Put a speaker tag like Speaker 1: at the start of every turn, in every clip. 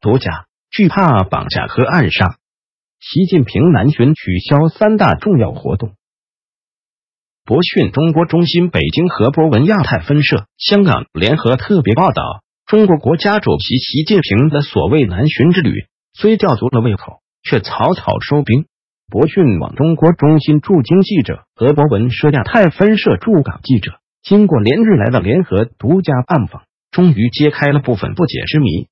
Speaker 1: 毒假、惧怕绑架和暗杀。习近平南巡取消三大重要活动。博讯中国中心北京和博文亚太分社香港联合特别报道：中国国家主席习近平的所谓南巡之旅，虽吊足了胃口，却草草收兵。博讯网中国中心驻京记者和博文社亚太分社驻港记者，经过连日来的联合独家暗访，终于揭开了部分不解之谜。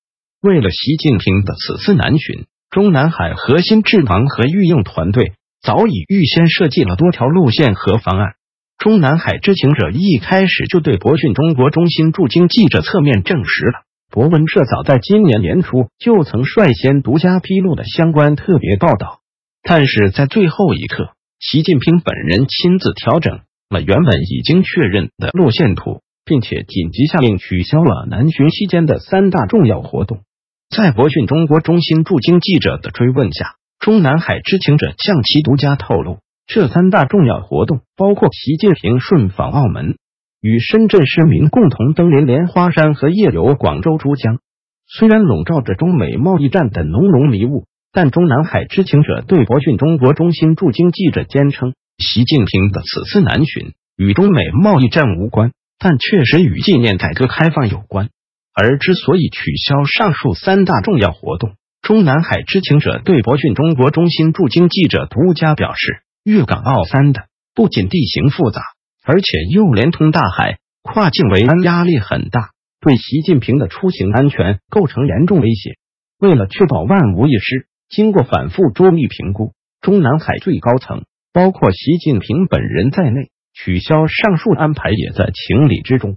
Speaker 1: 为了习近平的此次南巡，中南海核心智囊和御用团队早已预先设计了多条路线和方案。中南海知情者一开始就对博讯中国中心驻京记者侧面证实了博文社早在今年年初就曾率先独家披露的相关特别报道。但是在最后一刻，习近平本人亲自调整了原本已经确认的路线图，并且紧急下令取消了南巡期间的三大重要活动。在博讯中国中心驻京记者的追问下，中南海知情者向其独家透露，这三大重要活动包括习近平顺访澳门，与深圳市民共同登临莲花山和夜游广州珠江。虽然笼罩着中美贸易战的浓浓迷雾。但中南海知情者对博讯中国中心驻京记者坚称，习近平的此次南巡与中美贸易战无关，但确实与纪念改革开放有关。而之所以取消上述三大重要活动，中南海知情者对博讯中国中心驻京记者独家表示，粤港澳三的不仅地形复杂，而且又连通大海，跨境维安压力很大，对习近平的出行安全构成严重威胁。为了确保万无一失。经过反复周密评估，中南海最高层，包括习近平本人在内，取消上述安排也在情理之中。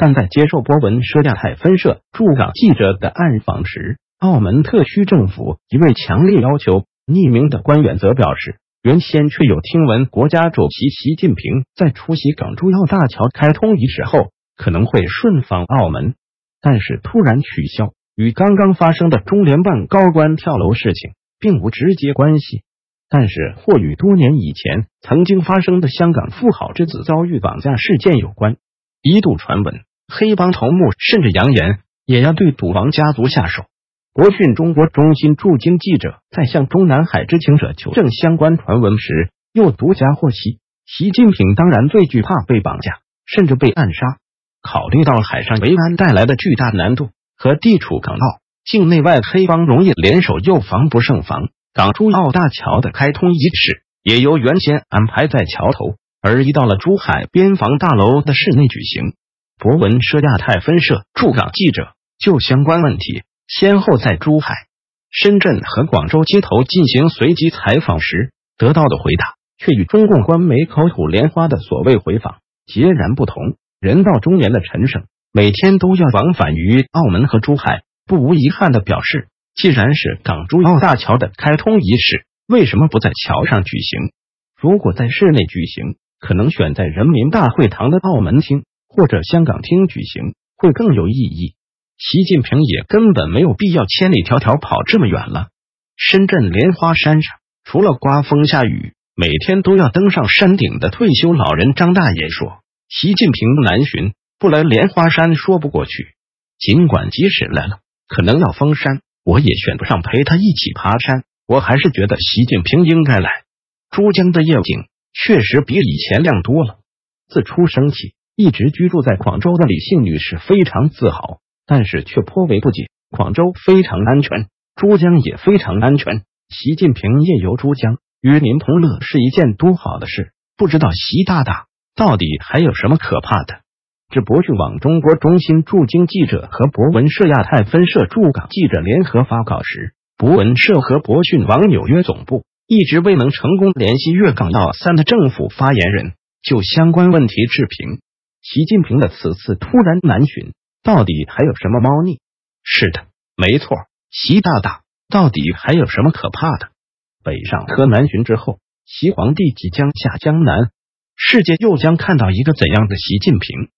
Speaker 1: 但在接受波文社亚太分社驻港记者的暗访时，澳门特区政府一位强烈要求匿名的官员则表示，原先确有听闻国家主席习近平在出席港珠澳大桥开通仪式后可能会顺访澳门，但是突然取消。与刚刚发生的中联办高官跳楼事情并无直接关系，但是或与多年以前曾经发生的香港富豪之子遭遇绑架事件有关。一度传闻黑帮头目甚至扬言也要对赌王家族下手。国讯中国中心驻京记者在向中南海知情者求证相关传闻时，又独家获悉，习近平当然最惧怕被绑架，甚至被暗杀。考虑到海上维安带来的巨大难度。和地处港澳境内外黑帮容易联手，又防不胜防。港珠澳大桥的开通仪式也由原先安排在桥头，而移到了珠海边防大楼的室内举行。博文社亚太分社驻港记者就相关问题，先后在珠海、深圳和广州街头进行随机采访时得到的回答，却与中共官媒口吐莲花的所谓回访截然不同。人到中年的陈胜。每天都要往返于澳门和珠海，不无遗憾的表示：既然是港珠澳大桥的开通仪式，为什么不在桥上举行？如果在室内举行，可能选在人民大会堂的澳门厅或者香港厅举行会更有意义。习近平也根本没有必要千里迢迢跑这么远了。深圳莲花山上，除了刮风下雨，每天都要登上山顶的退休老人张大爷说：“习近平南巡。”不来莲花山说不过去，尽管即使来了，可能要封山，我也选不上陪他一起爬山。我还是觉得习近平应该来。珠江的夜景确实比以前亮多了。自出生起一直居住在广州的李姓女士非常自豪，但是却颇为不解。广州非常安全，珠江也非常安全。习近平夜游珠江，与民同乐是一件多好的事。不知道习大大到底还有什么可怕的？这博讯网中国中心驻京记者和博文社亚太分社驻港记者联合发稿时，博文社和博讯网纽约总部一直未能成功联系粤港澳三的政府发言人，就相关问题置评。习近平的此次突然南巡，到底还有什么猫腻？是的，没错，习大大到底还有什么可怕的？北上和南巡之后，习皇帝即将下江南，世界又将看到一个怎样的习近平？